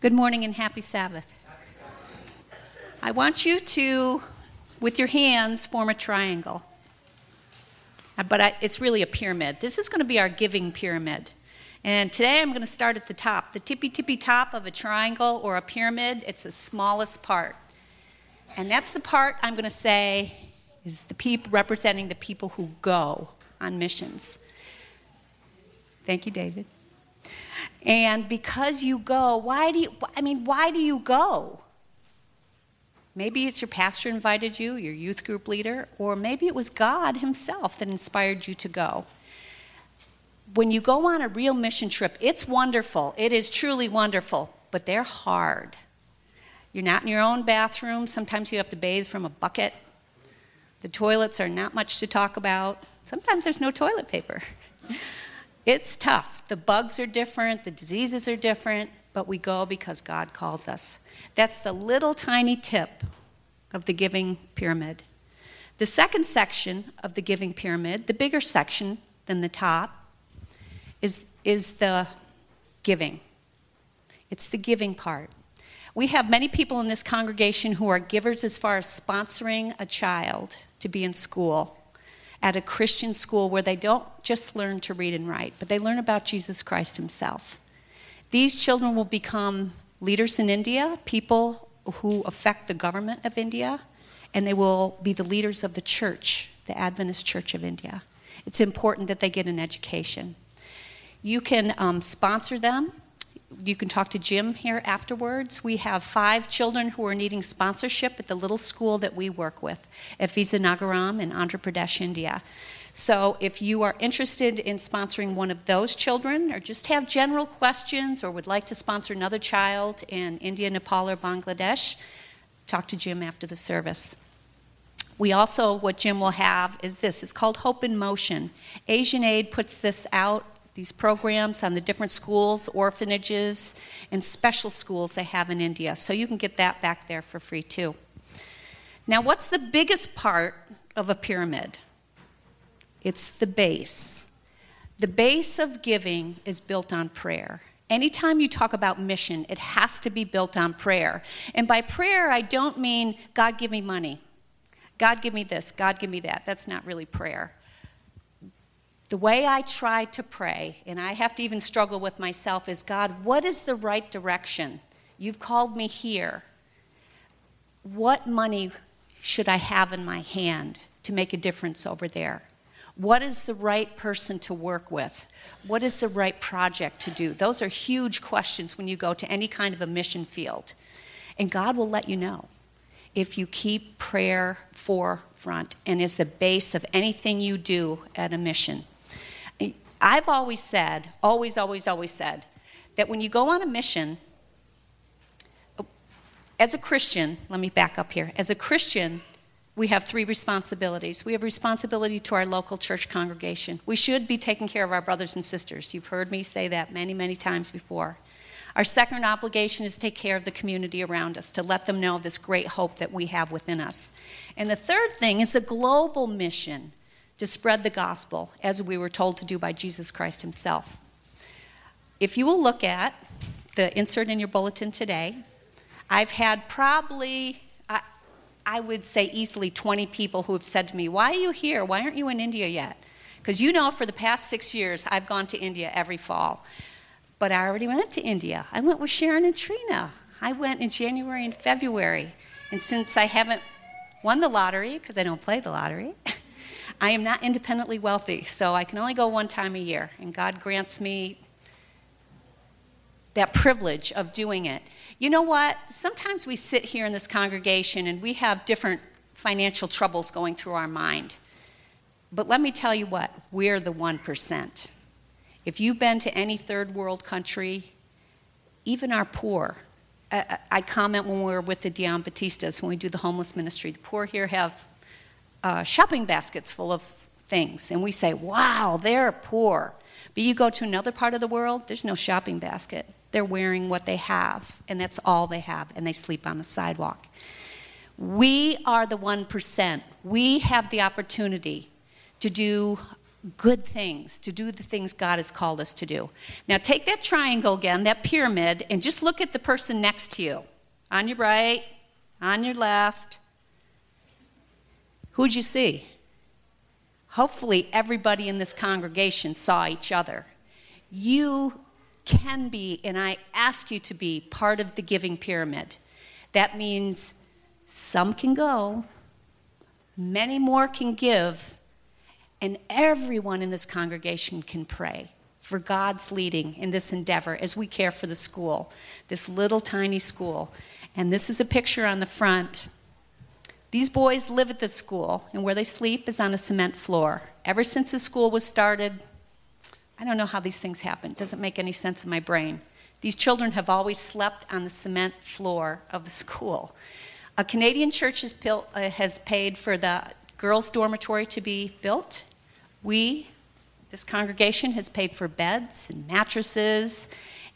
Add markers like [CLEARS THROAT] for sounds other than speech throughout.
Good morning and happy Sabbath. I want you to, with your hands, form a triangle. Uh, but I, it's really a pyramid. This is going to be our giving pyramid. And today I'm going to start at the top. The tippy tippy top of a triangle or a pyramid, it's the smallest part. And that's the part I'm going to say is the people representing the people who go on missions. Thank you, David. And because you go, why do you, I mean, why do you go? Maybe it's your pastor invited you, your youth group leader, or maybe it was God Himself that inspired you to go. When you go on a real mission trip, it's wonderful. It is truly wonderful, but they're hard. You're not in your own bathroom. Sometimes you have to bathe from a bucket. The toilets are not much to talk about. Sometimes there's no toilet paper. [LAUGHS] It's tough. The bugs are different, the diseases are different, but we go because God calls us. That's the little tiny tip of the giving pyramid. The second section of the giving pyramid, the bigger section than the top, is, is the giving. It's the giving part. We have many people in this congregation who are givers as far as sponsoring a child to be in school at a Christian school where they don't just learn to read and write, but they learn about Jesus Christ himself. These children will become leaders in India, people who affect the government of India, and they will be the leaders of the church, the Adventist Church of India. It's important that they get an education. You can um, sponsor them you can talk to Jim here afterwards. We have five children who are needing sponsorship at the little school that we work with at Vizianagaram in Andhra Pradesh, India. So if you are interested in sponsoring one of those children, or just have general questions, or would like to sponsor another child in India, Nepal, or Bangladesh, talk to Jim after the service. We also, what Jim will have is this it's called Hope in Motion. Asian Aid puts this out these programs on the different schools, orphanages, and special schools they have in India. So you can get that back there for free too. Now, what's the biggest part of a pyramid? It's the base. The base of giving is built on prayer. Anytime you talk about mission, it has to be built on prayer. And by prayer, I don't mean, God, give me money. God, give me this. God, give me that. That's not really prayer the way I try to pray, and I have to even struggle with myself, is God, what is the right direction? You've called me here. What money should I have in my hand to make a difference over there? What is the right person to work with? What is the right project to do? Those are huge questions when you go to any kind of a mission field. And God will let you know if you keep prayer forefront and is the base of anything you do at a mission. I've always said, always, always, always said, that when you go on a mission, as a Christian, let me back up here. As a Christian, we have three responsibilities. We have responsibility to our local church congregation. We should be taking care of our brothers and sisters. You've heard me say that many, many times before. Our second obligation is to take care of the community around us, to let them know this great hope that we have within us. And the third thing is a global mission to spread the gospel as we were told to do by Jesus Christ himself. If you will look at the insert in your bulletin today, I've had probably, I, I would say easily 20 people who have said to me, Why are you here? Why aren't you in India yet? Because you know, for the past six years, I've gone to India every fall. But I already went to India. I went with Sharon and Trina. I went in January and February. And since I haven't won the lottery, because I don't play the lottery, [LAUGHS] I am not independently wealthy, so I can only go one time a year, and God grants me that privilege of doing it. You know what? Sometimes we sit here in this congregation and we have different financial troubles going through our mind. But let me tell you what, we're the 1%. If you've been to any third world country, even our poor, I, comment when we're with the Dion Batistas, when we do the homeless ministry, the poor here have uh, shopping baskets full of things, and we say, wow, they're poor. But you go to another part of the world, there's no shopping basket. They're wearing what they have, and that's all they have, and they sleep on the sidewalk. We are the 1%. We have the opportunity to do good things, to do the things God has called us to do. Now, take that triangle again, that pyramid, and just look at the person next to you on your right, on your left. Who'd you see? Hopefully, everybody in this congregation saw each other. You can be, and I ask you to be, part of the giving pyramid. That means some can go, many more can give, and everyone in this congregation can pray for God's leading in this endeavor as we care for the school, this little tiny school. And this is a picture on the front. These boys live at the school, and where they sleep is on a cement floor. Ever since the school was started, I don't know how these things happen. It doesn't make any sense in my brain. These children have always slept on the cement floor of the school. A Canadian church has, built, uh, has paid for the girls' dormitory to be built. We, this congregation, has paid for beds and mattresses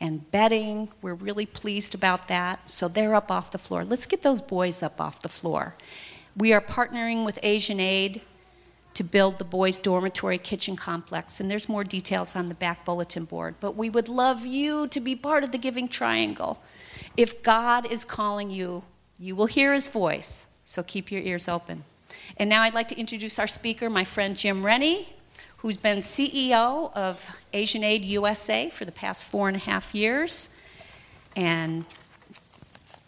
and bedding. We're really pleased about that. So they're up off the floor. Let's get those boys up off the floor. We are partnering with Asian Aid to build the boys' dormitory kitchen complex, and there's more details on the back bulletin board. But we would love you to be part of the Giving Triangle. If God is calling you, you will hear his voice, so keep your ears open. And now I'd like to introduce our speaker, my friend Jim Rennie, who's been CEO of Asian Aid USA for the past four and a half years. And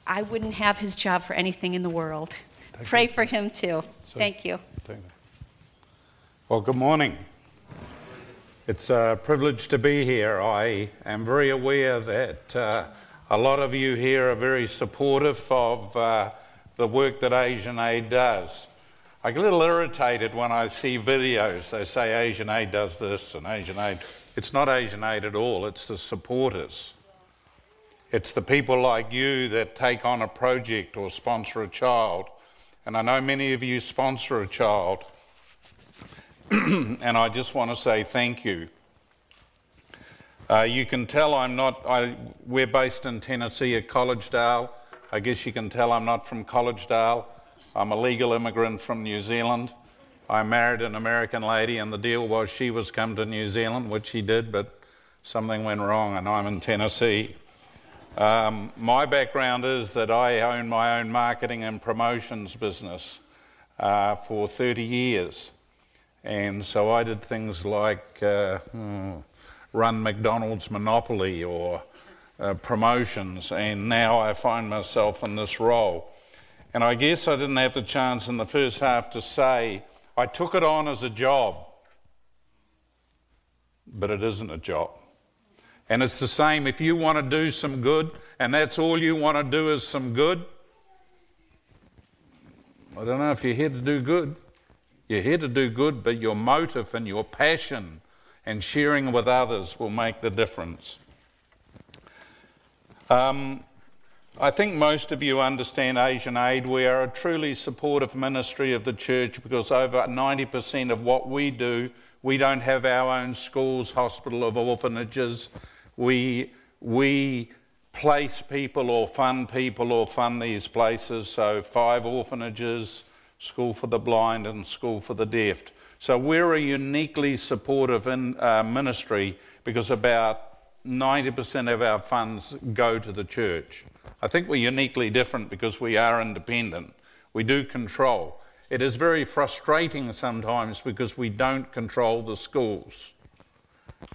I wouldn't have his job for anything in the world. Thank Pray you. for him too. So, Thank you. Thank you. Well, good morning. It's a privilege to be here. I am very aware that uh, a lot of you here are very supportive of uh, the work that Asian Aid does. I get a little irritated when I see videos. They say Asian Aid does this and Asian Aid. It's not Asian Aid at all, it's the supporters. It's the people like you that take on a project or sponsor a child. And I know many of you sponsor a child [CLEARS THROAT] and I just want to say thank you. Uh, you can tell I'm not, I, we're based in Tennessee at Collegedale. I guess you can tell I'm not from Collegedale. I'm a legal immigrant from New Zealand. I married an American lady, and the deal was she was come to New Zealand, which she did, but something went wrong, and I'm in Tennessee. Um, my background is that I own my own marketing and promotions business uh, for 30 years. And so I did things like uh, hmm, run McDonald's Monopoly or uh, promotions, and now I find myself in this role. And I guess I didn't have the chance in the first half to say I took it on as a job, but it isn't a job. And it's the same if you want to do some good and that's all you want to do is some good. I don't know if you're here to do good. You're here to do good, but your motive and your passion and sharing with others will make the difference. Um, I think most of you understand Asian Aid. We are a truly supportive ministry of the church because over 90% of what we do, we don't have our own schools, hospital, or orphanages. We, we place people or fund people or fund these places. So, five orphanages, School for the Blind, and School for the Deaf. So we're a uniquely supportive in, uh, ministry because about 90% of our funds go to the church. I think we're uniquely different because we are independent. We do control. It is very frustrating sometimes because we don't control the schools.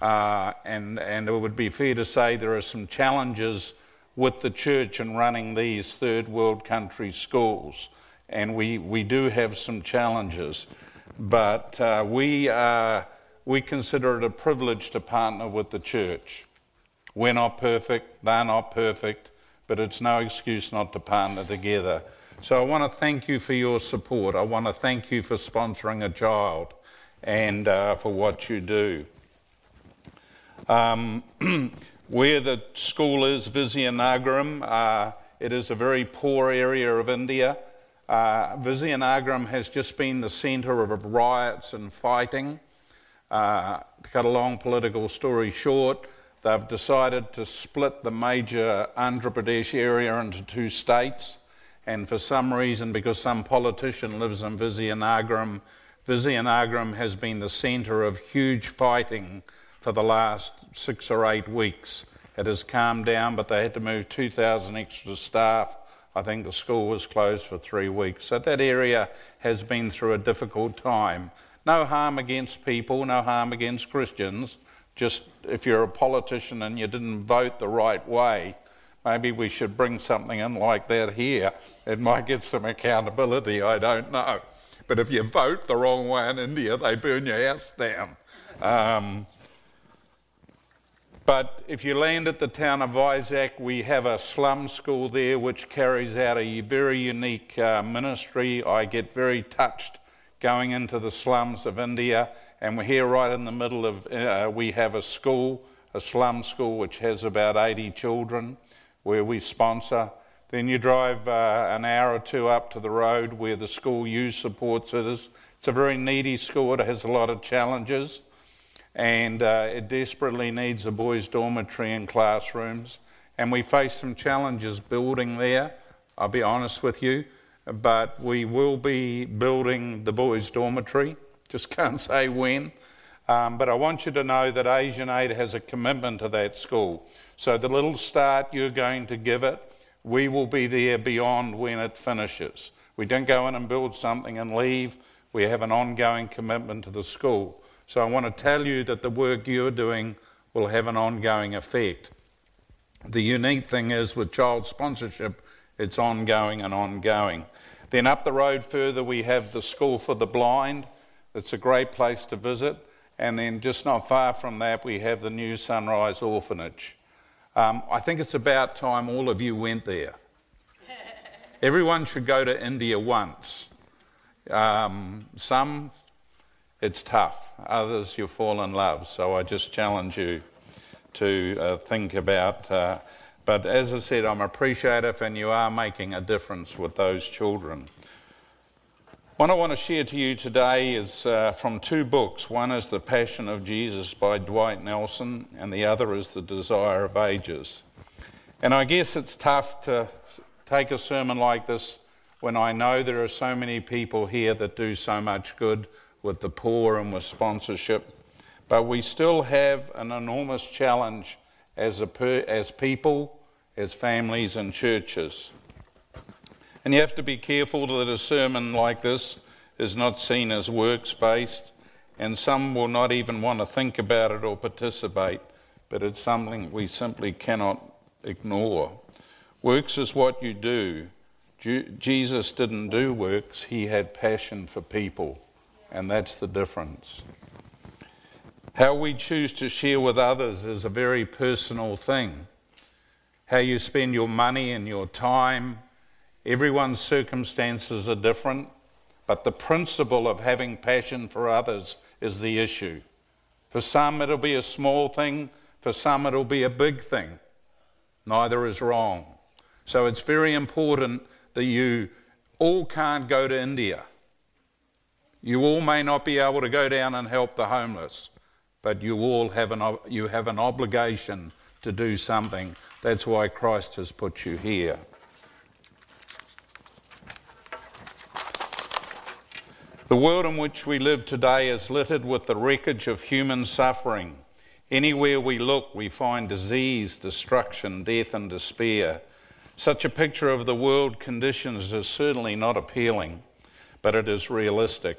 Uh, and, and it would be fair to say there are some challenges with the church in running these third world country schools and we, we do have some challenges. But uh, we, uh, we consider it a privilege to partner with the church. We're not perfect, they're not perfect, but it's no excuse not to partner together. So I want to thank you for your support. I want to thank you for sponsoring a child and uh, for what you do. Um, [CLEARS THROAT] where the school is, Vizianagaram, uh, it is a very poor area of India. Uh, Vizianagaram has just been the centre of riots and fighting. Uh, to cut a long political story short, they've decided to split the major Andhra Pradesh area into two states. And for some reason, because some politician lives in Vizianagaram, Vizianagaram has been the centre of huge fighting for the last six or eight weeks. It has calmed down, but they had to move 2,000 extra staff. I think the school was closed for three weeks. So that area has been through a difficult time. No harm against people, no harm against Christians. Just if you're a politician and you didn't vote the right way, maybe we should bring something in like that here. It might get some accountability, I don't know. But if you vote the wrong way in India, they burn your house down. Um, but if you land at the town of Vizag, we have a slum school there which carries out a very unique uh, ministry. I get very touched going into the slums of India, and we're here right in the middle of, uh, we have a school, a slum school, which has about 80 children where we sponsor. Then you drive uh, an hour or two up to the road where the school youth supports it is. It's a very needy school, it has a lot of challenges and uh, it desperately needs a boys' dormitory and classrooms. And we face some challenges building there, I'll be honest with you, but we will be building the boys' dormitory. Just can't say when. Um, but I want you to know that Asian Aid has a commitment to that school. So the little start you're going to give it, we will be there beyond when it finishes. We don't go in and build something and leave. We have an ongoing commitment to the school. So I want to tell you that the work you're doing will have an ongoing effect. The unique thing is with child sponsorship, it's ongoing and ongoing. Then up the road further, we have the School for the Blind. It's a great place to visit. And then just not far from that, we have the New Sunrise Orphanage. Um, I think it's about time all of you went there. [LAUGHS] Everyone should go to India once. Um, some it's tough. Others you fall in love. So I just challenge you to uh, think about. Uh, but as I said, I'm appreciative, and you are making a difference with those children. What I want to share to you today is uh, from two books. One is The Passion of Jesus by Dwight Nelson, and the other is The Desire of Ages. And I guess it's tough to take a sermon like this when I know there are so many people here that do so much good with the poor and with sponsorship. But we still have an enormous challenge as, a per, as people, as families, and churches. And you have to be careful that a sermon like this is not seen as works based, and some will not even want to think about it or participate, but it's something we simply cannot ignore. Works is what you do. Jesus didn't do works, he had passion for people and that's the difference. How we choose to share with others is a very personal thing. How you spend your money and your time, everyone's circumstances are different, but the principle of having passion for others is the issue. For some, it'll be a small thing, for some, it'll be a big thing. Neither is wrong. So it's very important that you all can't go to India. You all may not be able to go down and help the homeless, but you all have an, you have an obligation to do something. That's why Christ has put you here. The world in which we live today is littered with the wreckage of human suffering. Anywhere we look, we find disease, destruction, death, and despair. Such a picture of the world conditions is certainly not appealing, but it is realistic.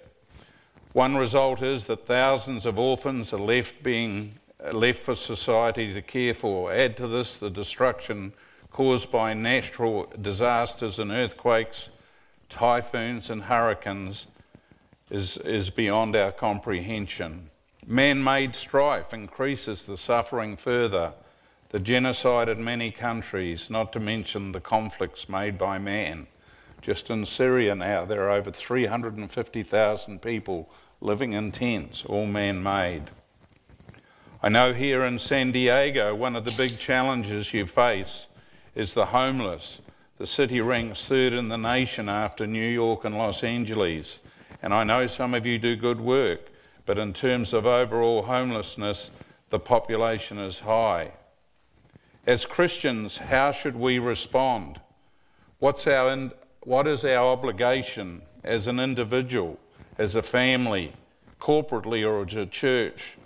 One result is that thousands of orphans are left being uh, left for society to care for. Add to this the destruction caused by natural disasters and earthquakes, typhoons and hurricanes is, is beyond our comprehension. Man made strife increases the suffering further. The genocide in many countries, not to mention the conflicts made by man. Just in Syria now, there are over 350,000 people living in tents, all man made. I know here in San Diego, one of the big challenges you face is the homeless. The city ranks third in the nation after New York and Los Angeles. And I know some of you do good work, but in terms of overall homelessness, the population is high. As Christians, how should we respond? What's our, what is our obligation as an individual? as a family, corporately, or as a church?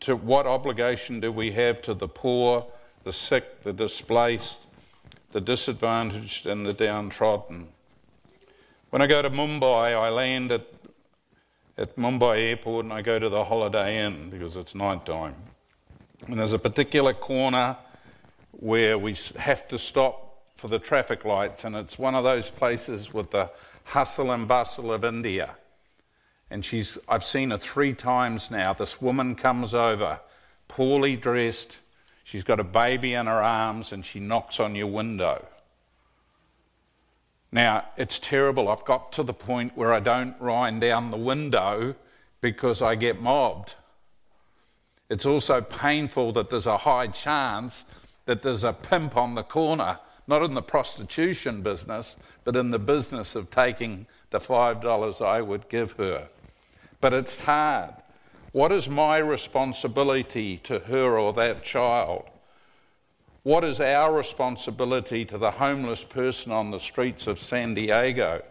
To what obligation do we have to the poor, the sick, the displaced, the disadvantaged, and the downtrodden? When I go to Mumbai, I land at, at Mumbai airport and I go to the Holiday Inn because it's night time. And there's a particular corner where we have to stop for the traffic lights, and it's one of those places with the hustle and bustle of India. And she's, I've seen her three times now. This woman comes over, poorly dressed. She's got a baby in her arms, and she knocks on your window. Now, it's terrible. I've got to the point where I don't wind down the window because I get mobbed. It's also painful that there's a high chance that there's a pimp on the corner, not in the prostitution business, but in the business of taking the $5 I would give her. But it's hard. What is my responsibility to her or that child? What is our responsibility to the homeless person on the streets of San Diego?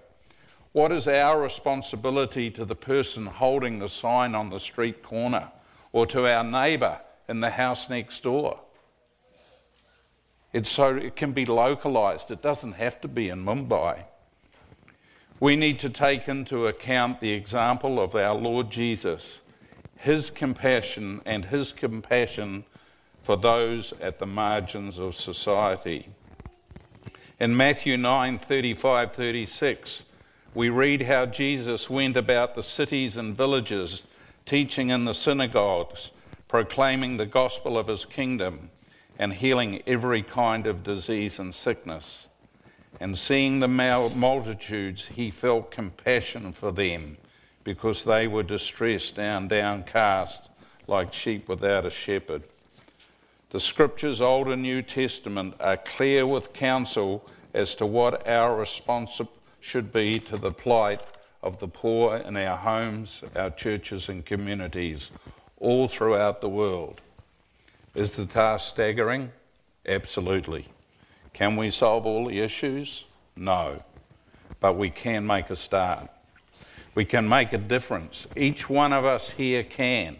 What is our responsibility to the person holding the sign on the street corner or to our neighbour in the house next door? It's so it can be localized. It doesn't have to be in Mumbai. We need to take into account the example of our Lord Jesus, his compassion and his compassion for those at the margins of society. In Matthew 9 35 36, we read how Jesus went about the cities and villages, teaching in the synagogues, proclaiming the gospel of his kingdom, and healing every kind of disease and sickness. And seeing the multitudes, he felt compassion for them because they were distressed and downcast like sheep without a shepherd. The scriptures, Old and New Testament, are clear with counsel as to what our response should be to the plight of the poor in our homes, our churches, and communities all throughout the world. Is the task staggering? Absolutely. Can we solve all the issues? No. But we can make a start. We can make a difference. Each one of us here can.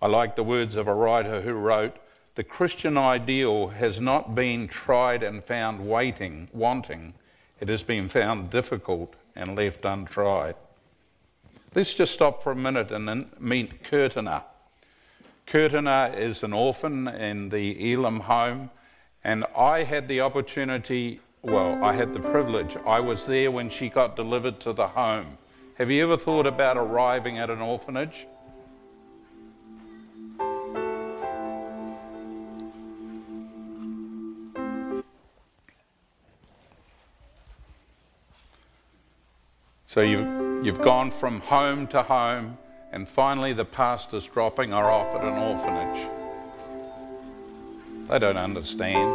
I like the words of a writer who wrote, the Christian ideal has not been tried and found waiting, wanting. It has been found difficult and left untried. Let's just stop for a minute and meet Kirtana. Kirtana is an orphan in the Elam home, and I had the opportunity, well, I had the privilege. I was there when she got delivered to the home. Have you ever thought about arriving at an orphanage? So you've, you've gone from home to home, and finally the pastor's dropping her off at an orphanage. They don't understand.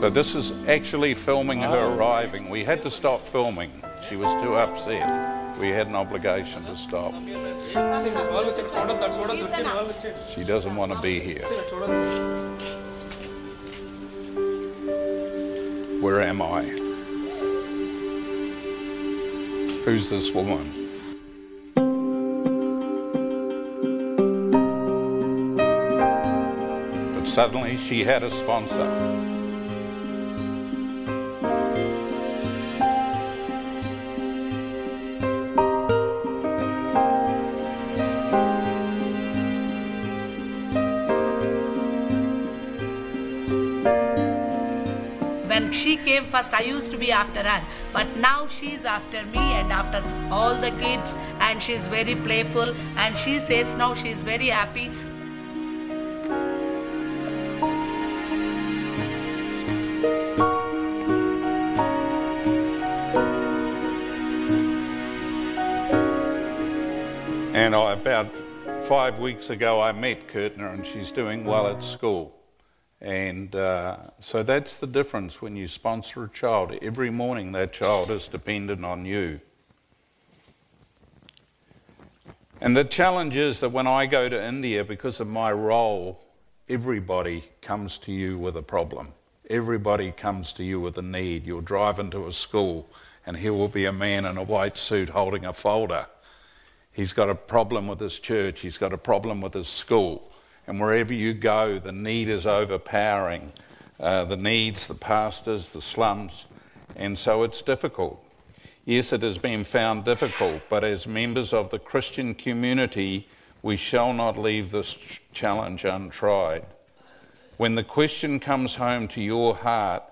So this is actually filming her oh. arriving. We had to stop filming. She was too upset. We had an obligation to stop. She doesn't want to be here. Where am I? Who's this woman? But suddenly she had a sponsor. She came first. I used to be after her. But now she's after me and after all the kids. And she's very playful. And she says now she's very happy. And I, about five weeks ago, I met Kirtana, and she's doing well at school. And uh, so that's the difference when you sponsor a child. Every morning, that child is dependent on you. And the challenge is that when I go to India, because of my role, everybody comes to you with a problem. Everybody comes to you with a need. You'll drive into a school, and here will be a man in a white suit holding a folder. He's got a problem with his church, he's got a problem with his school. And wherever you go, the need is overpowering. Uh, the needs, the pastors, the slums, and so it's difficult. Yes, it has been found difficult, but as members of the Christian community, we shall not leave this challenge untried. When the question comes home to your heart,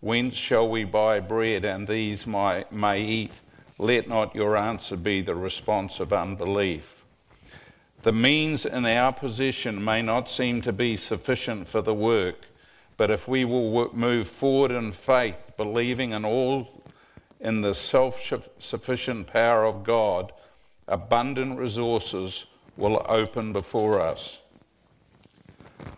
whence shall we buy bread and these may, may eat? Let not your answer be the response of unbelief. The means in our position may not seem to be sufficient for the work, but if we will move forward in faith, believing in all in the self sufficient power of God, abundant resources will open before us.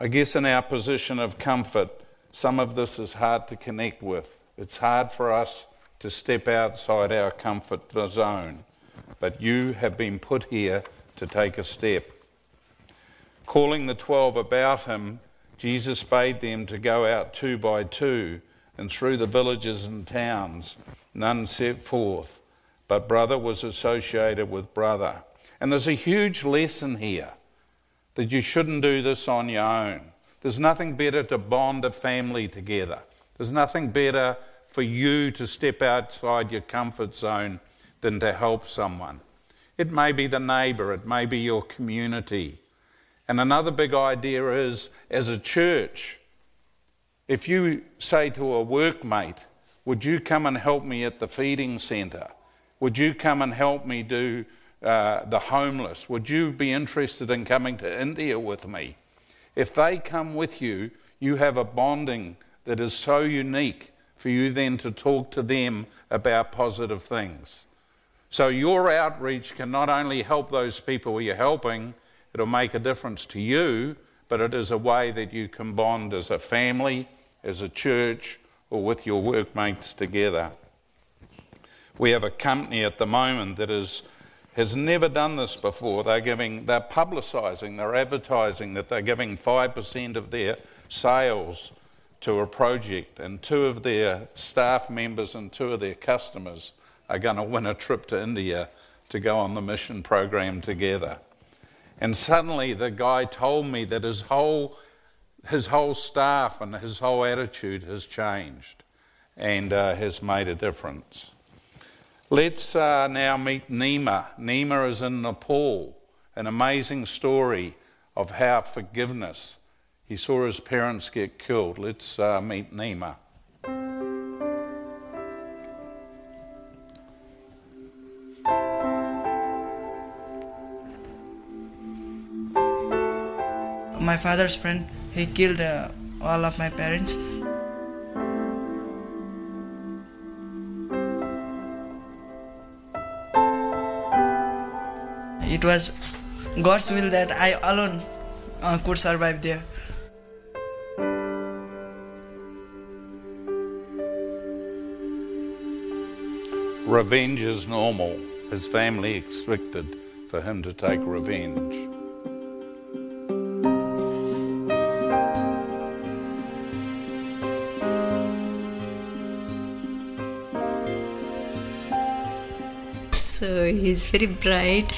I guess in our position of comfort, some of this is hard to connect with. It's hard for us to step outside our comfort zone, but you have been put here to take a step. Calling the twelve about him, Jesus bade them to go out two by two, and through the villages and towns, none set forth, but brother was associated with brother. And there's a huge lesson here that you shouldn't do this on your own. There's nothing better to bond a family together. There's nothing better for you to step outside your comfort zone than to help someone. It may be the neighbour, it may be your community, and another big idea is as a church, if you say to a workmate, Would you come and help me at the feeding centre? Would you come and help me do uh, the homeless? Would you be interested in coming to India with me? If they come with you, you have a bonding that is so unique for you then to talk to them about positive things. So your outreach can not only help those people you're helping, It'll make a difference to you, but it is a way that you can bond as a family, as a church, or with your workmates together. We have a company at the moment that is, has never done this before. They're giving, they're publicising, they're advertising that they're giving 5% of their sales to a project, and two of their staff members and two of their customers are going to win a trip to India to go on the mission program together. And suddenly the guy told me that his whole, his whole staff and his whole attitude has changed and uh, has made a difference. Let's uh, now meet Nima. Nima is in Nepal, an amazing story of how forgiveness. He saw his parents get killed. Let's uh, meet Nima. My father's friend. He killed uh, all of my parents. It was God's will that I alone uh, could survive there. Revenge is normal. His family expected for him to take revenge. Very bright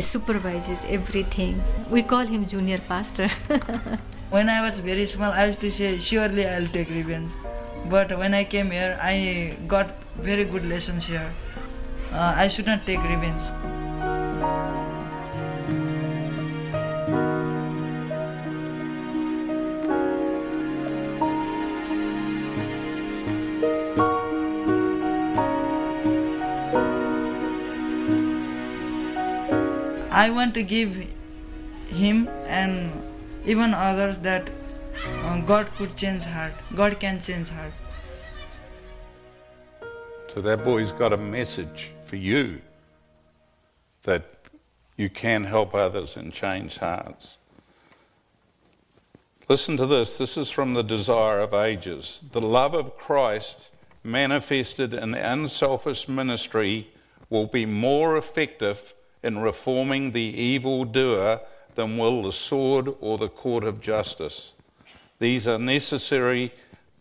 supervises everything. We call him junior pastor. [LAUGHS] When i was very small i used to say surely i'll take revenge. But when i came here i got very good lessons here. Uh, i should not take revenge I want to give him and even others that uh, God could change heart. God can change heart. So that boy's got a message for you that you can help others and change hearts. Listen to this. This is from the Desire of Ages. The love of Christ manifested in the unselfish ministry will be more effective in reforming the evildoer than will the sword or the court of justice. These are necessary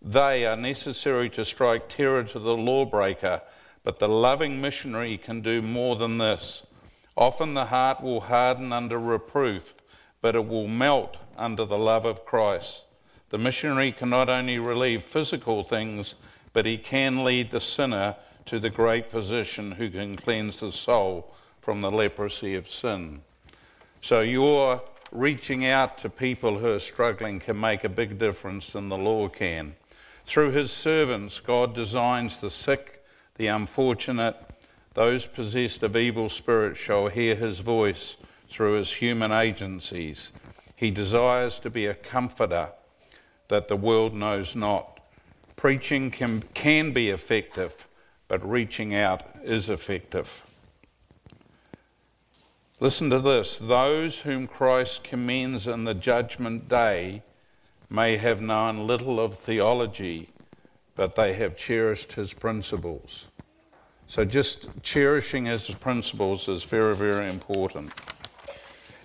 They are necessary to strike terror to the lawbreaker, but the loving missionary can do more than this. Often the heart will harden under reproof, but it will melt under the love of Christ. The missionary can not only relieve physical things, but he can lead the sinner to the great physician who can cleanse the soul from the leprosy of sin. So your reaching out to people who are struggling can make a big difference than the law can. Through his servants, God designs the sick, the unfortunate, those possessed of evil spirits shall hear his voice through his human agencies. He desires to be a comforter that the world knows not. Preaching can, can be effective, but reaching out is effective. Listen to this those whom Christ commends in the judgment day may have known little of theology, but they have cherished his principles. So, just cherishing his principles is very, very important.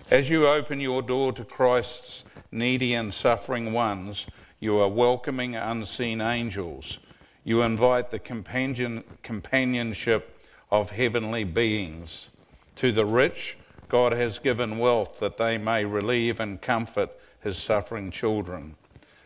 As you open your door to Christ's needy and suffering ones, you are welcoming unseen angels. You invite the companion, companionship of heavenly beings. To the rich, God has given wealth that they may relieve and comfort his suffering children.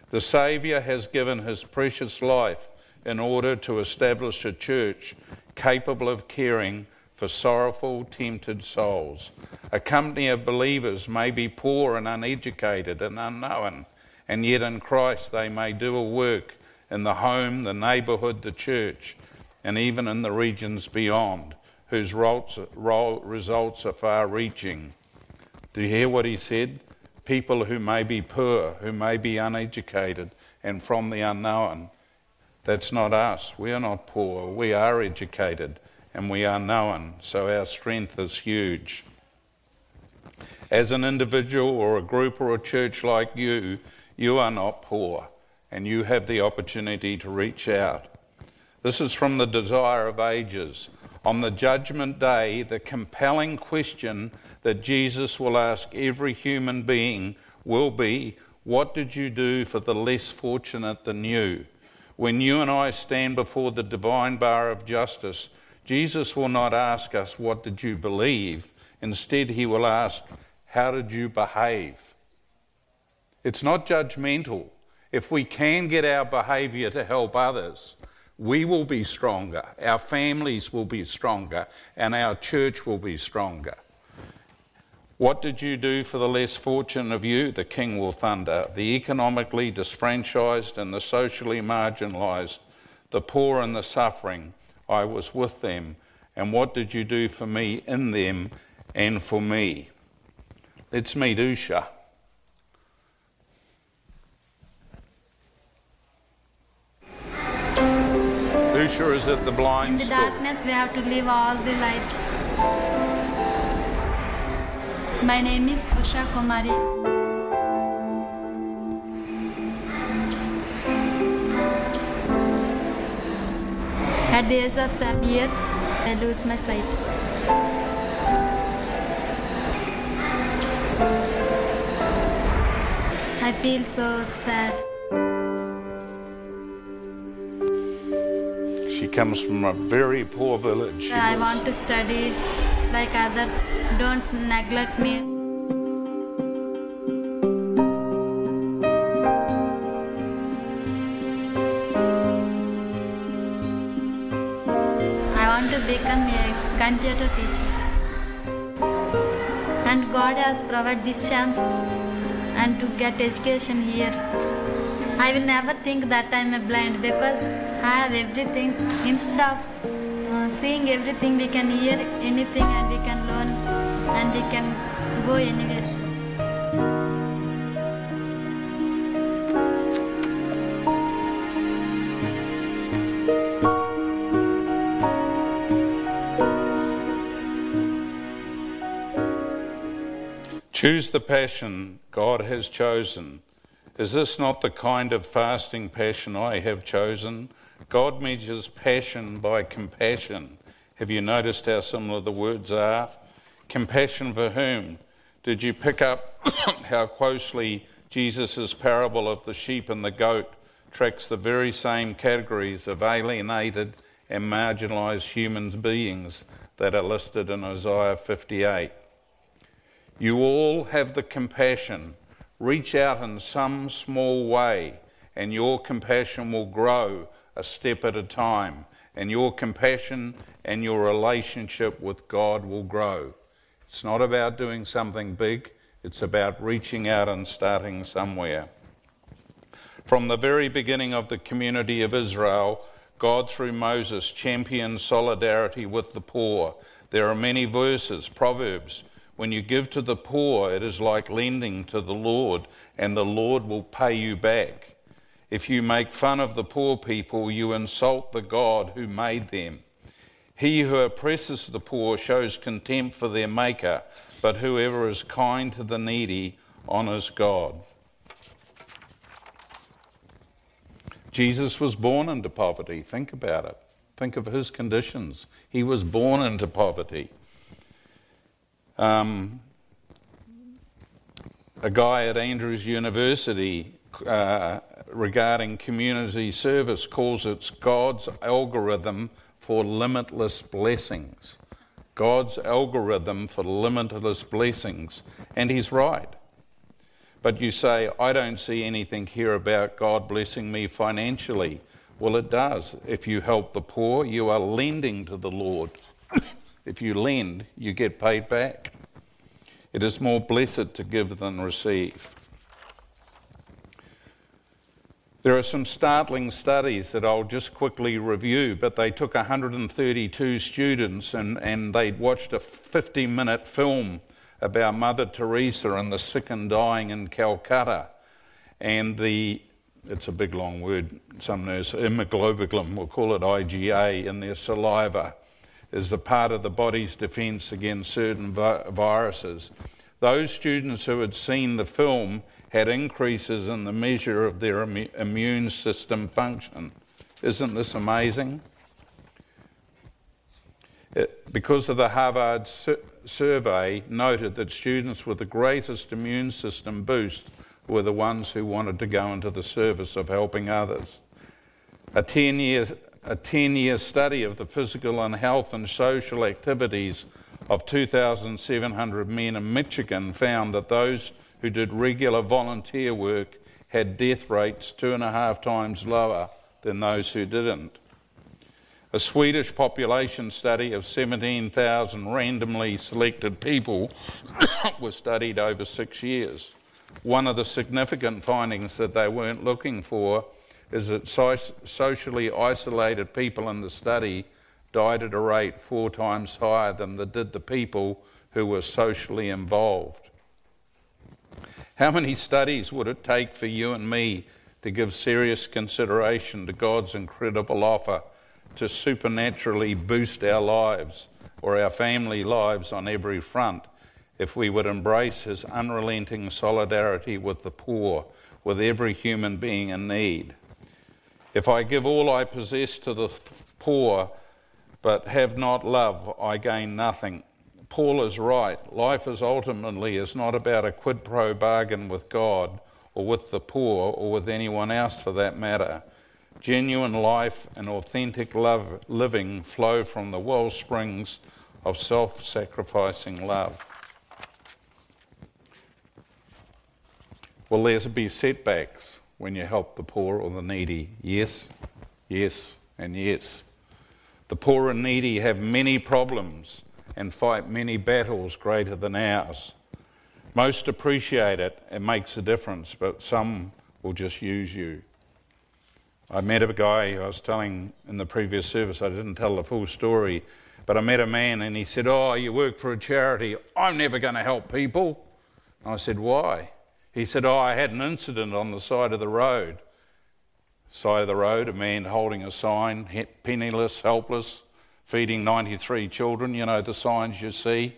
The Saviour has given his precious life in order to establish a church capable of caring for sorrowful, tempted souls. A company of believers may be poor and uneducated and unknown, and yet in Christ they may do a work in the home, the neighbourhood, the church, and even in the regions beyond whose results are far reaching. Do you hear what he said? People who may be poor, who may be uneducated, and from the unknown. That's not us. We are not poor. We are educated and we are known, so our strength is huge. As an individual or a group or a church like you, you are not poor and you have the opportunity to reach out. This is from the desire of ages. On the judgment day, the compelling question that Jesus will ask every human being will be What did you do for the less fortunate than you? When you and I stand before the divine bar of justice, Jesus will not ask us, What did you believe? Instead, he will ask, How did you behave? It's not judgmental. If we can get our behaviour to help others, we will be stronger, our families will be stronger, and our church will be stronger. What did you do for the less fortunate of you? The king will thunder. The economically disfranchised and the socially marginalised, the poor and the suffering, I was with them. And what did you do for me in them and for me? Let's meet Usha. Usha is at the blind In the darkness, we have to live all the life. My name is Usha Kumari. At the age of seven years, I lose my sight. I feel so sad. She comes from a very poor village. I want to study like others. Don't neglect me. I want to become a computer teacher. And God has provided this chance and to get education here. I will never think that I am a blind because have everything. Instead of uh, seeing everything, we can hear anything and we can learn and we can go anywhere. Choose the passion God has chosen. Is this not the kind of fasting passion I have chosen? God measures passion by compassion. Have you noticed how similar the words are? Compassion for whom? Did you pick up [COUGHS] how closely Jesus' parable of the sheep and the goat tracks the very same categories of alienated and marginalised human beings that are listed in Isaiah 58. You all have the compassion. Reach out in some small way, and your compassion will grow a step at a time, and your compassion and your relationship with God will grow. It's not about doing something big, it's about reaching out and starting somewhere. From the very beginning of the community of Israel, God, through Moses, championed solidarity with the poor. There are many verses, Proverbs. When you give to the poor, it is like lending to the Lord, and the Lord will pay you back. If you make fun of the poor people, you insult the God who made them. He who oppresses the poor shows contempt for their Maker, but whoever is kind to the needy honours God. Jesus was born into poverty. Think about it. Think of his conditions. He was born into poverty. Um, a guy at Andrews University uh, regarding community service calls it God's algorithm for limitless blessings. God's algorithm for limitless blessings. And he's right. But you say, I don't see anything here about God blessing me financially. Well, it does. If you help the poor, you are lending to the Lord. [COUGHS] if you lend, you get paid back. It is more blessed to give than receive. There are some startling studies that I'll just quickly review, but they took 132 students and, and they watched a 50 minute film about Mother Teresa and the sick and dying in Calcutta. And the, it's a big long word, some nurse, immunoglobulin, we'll call it IgA, in their saliva, is a part of the body's defence against certain vi- viruses. Those students who had seen the film had increases in the measure of their immune system function. Isn't this amazing? It, because of the Harvard su- survey, noted that students with the greatest immune system boost were the ones who wanted to go into the service of helping others. A 10 year, a 10 year study of the physical and health and social activities of 2,700 men in Michigan found that those who did regular volunteer work had death rates two and a half times lower than those who didn't. A Swedish population study of 17,000 randomly selected people [COUGHS] was studied over six years. One of the significant findings that they weren't looking for is that socially isolated people in the study died at a rate four times higher than did the people who were socially involved. How many studies would it take for you and me to give serious consideration to God's incredible offer to supernaturally boost our lives or our family lives on every front if we would embrace His unrelenting solidarity with the poor, with every human being in need? If I give all I possess to the poor but have not love, I gain nothing. Paul is right. Life is ultimately is not about a quid pro bargain with God or with the poor or with anyone else for that matter. Genuine life and authentic love living flow from the well springs of self sacrificing love. Will there be setbacks when you help the poor or the needy? Yes, yes, and yes. The poor and needy have many problems and fight many battles greater than ours. Most appreciate it, it makes a difference, but some will just use you. I met a guy I was telling in the previous service, I didn't tell the full story, but I met a man and he said, Oh, you work for a charity, I'm never going to help people. And I said, Why? He said, Oh, I had an incident on the side of the road. Side of the road, a man holding a sign, penniless, helpless, feeding 93 children, you know, the signs you see.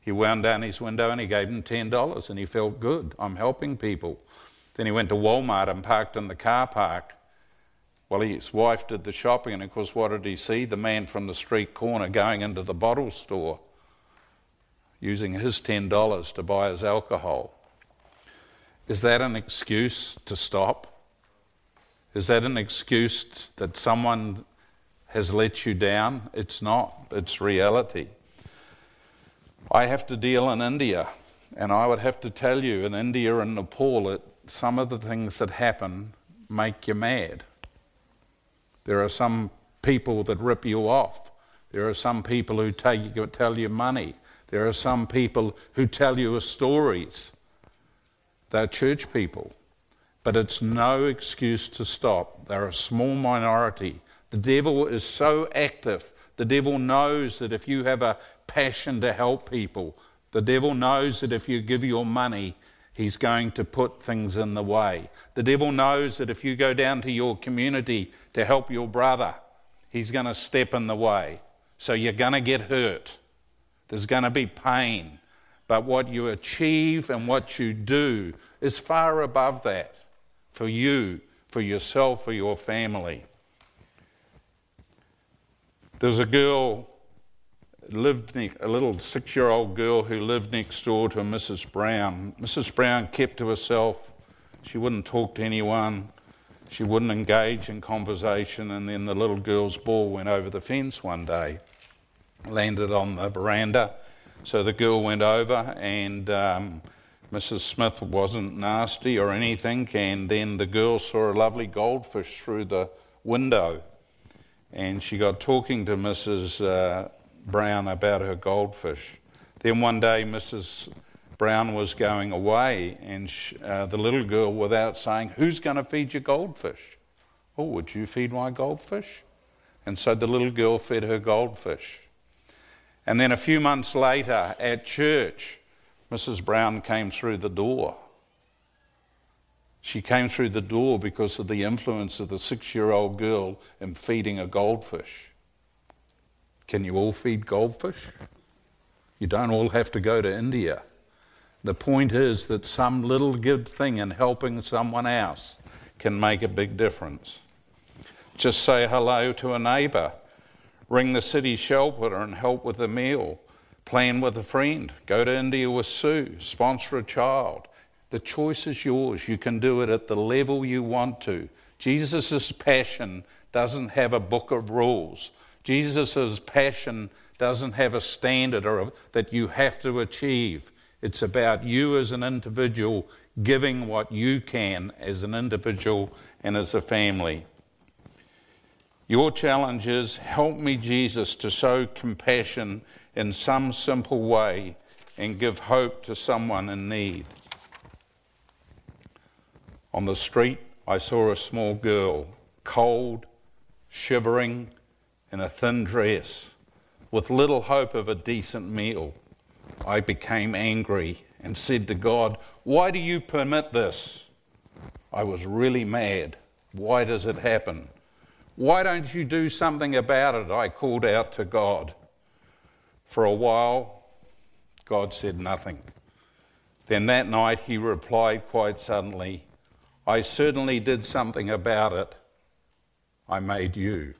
He wound down his window and he gave them $10 and he felt good. I'm helping people. Then he went to Walmart and parked in the car park. Well, his wife did the shopping, and of course, what did he see? The man from the street corner going into the bottle store, using his $10 to buy his alcohol. Is that an excuse to stop? Is that an excuse that someone has let you down? It's not, it's reality. I have to deal in India, and I would have to tell you in India and Nepal, that some of the things that happen make you mad. There are some people that rip you off. There are some people who you, tell you money. There are some people who tell you stories. They're church people. But it's no excuse to stop. They're a small minority. The devil is so active. The devil knows that if you have a passion to help people, the devil knows that if you give your money, he's going to put things in the way. The devil knows that if you go down to your community to help your brother, he's going to step in the way. So you're going to get hurt. There's going to be pain. But what you achieve and what you do is far above that for you, for yourself, for your family. There's a girl lived ne- a little six-year-old girl who lived next door to Mrs. Brown. Mrs. Brown kept to herself. She wouldn't talk to anyone. She wouldn't engage in conversation. And then the little girl's ball went over the fence one day, landed on the veranda. So the girl went over, and um, Mrs. Smith wasn't nasty or anything. And then the girl saw a lovely goldfish through the window. And she got talking to Mrs. Uh, Brown about her goldfish. Then one day, Mrs. Brown was going away, and she, uh, the little girl, without saying, Who's going to feed your goldfish? Oh, would you feed my goldfish? And so the little girl fed her goldfish. And then a few months later at church, Mrs. Brown came through the door. She came through the door because of the influence of the six year old girl in feeding a goldfish. Can you all feed goldfish? You don't all have to go to India. The point is that some little good thing in helping someone else can make a big difference. Just say hello to a neighbour, ring the city shelter and help with a meal, plan with a friend, go to India with Sue, sponsor a child. The choice is yours. You can do it at the level you want to. Jesus' passion doesn't have a book of rules. Jesus' passion doesn't have a standard or that you have to achieve. It's about you as an individual giving what you can as an individual and as a family. Your challenge is help me, Jesus, to show compassion in some simple way and give hope to someone in need. On the street, I saw a small girl, cold, shivering, in a thin dress, with little hope of a decent meal. I became angry and said to God, Why do you permit this? I was really mad. Why does it happen? Why don't you do something about it? I called out to God. For a while, God said nothing. Then that night he replied quite suddenly, I certainly did something about it. I made you.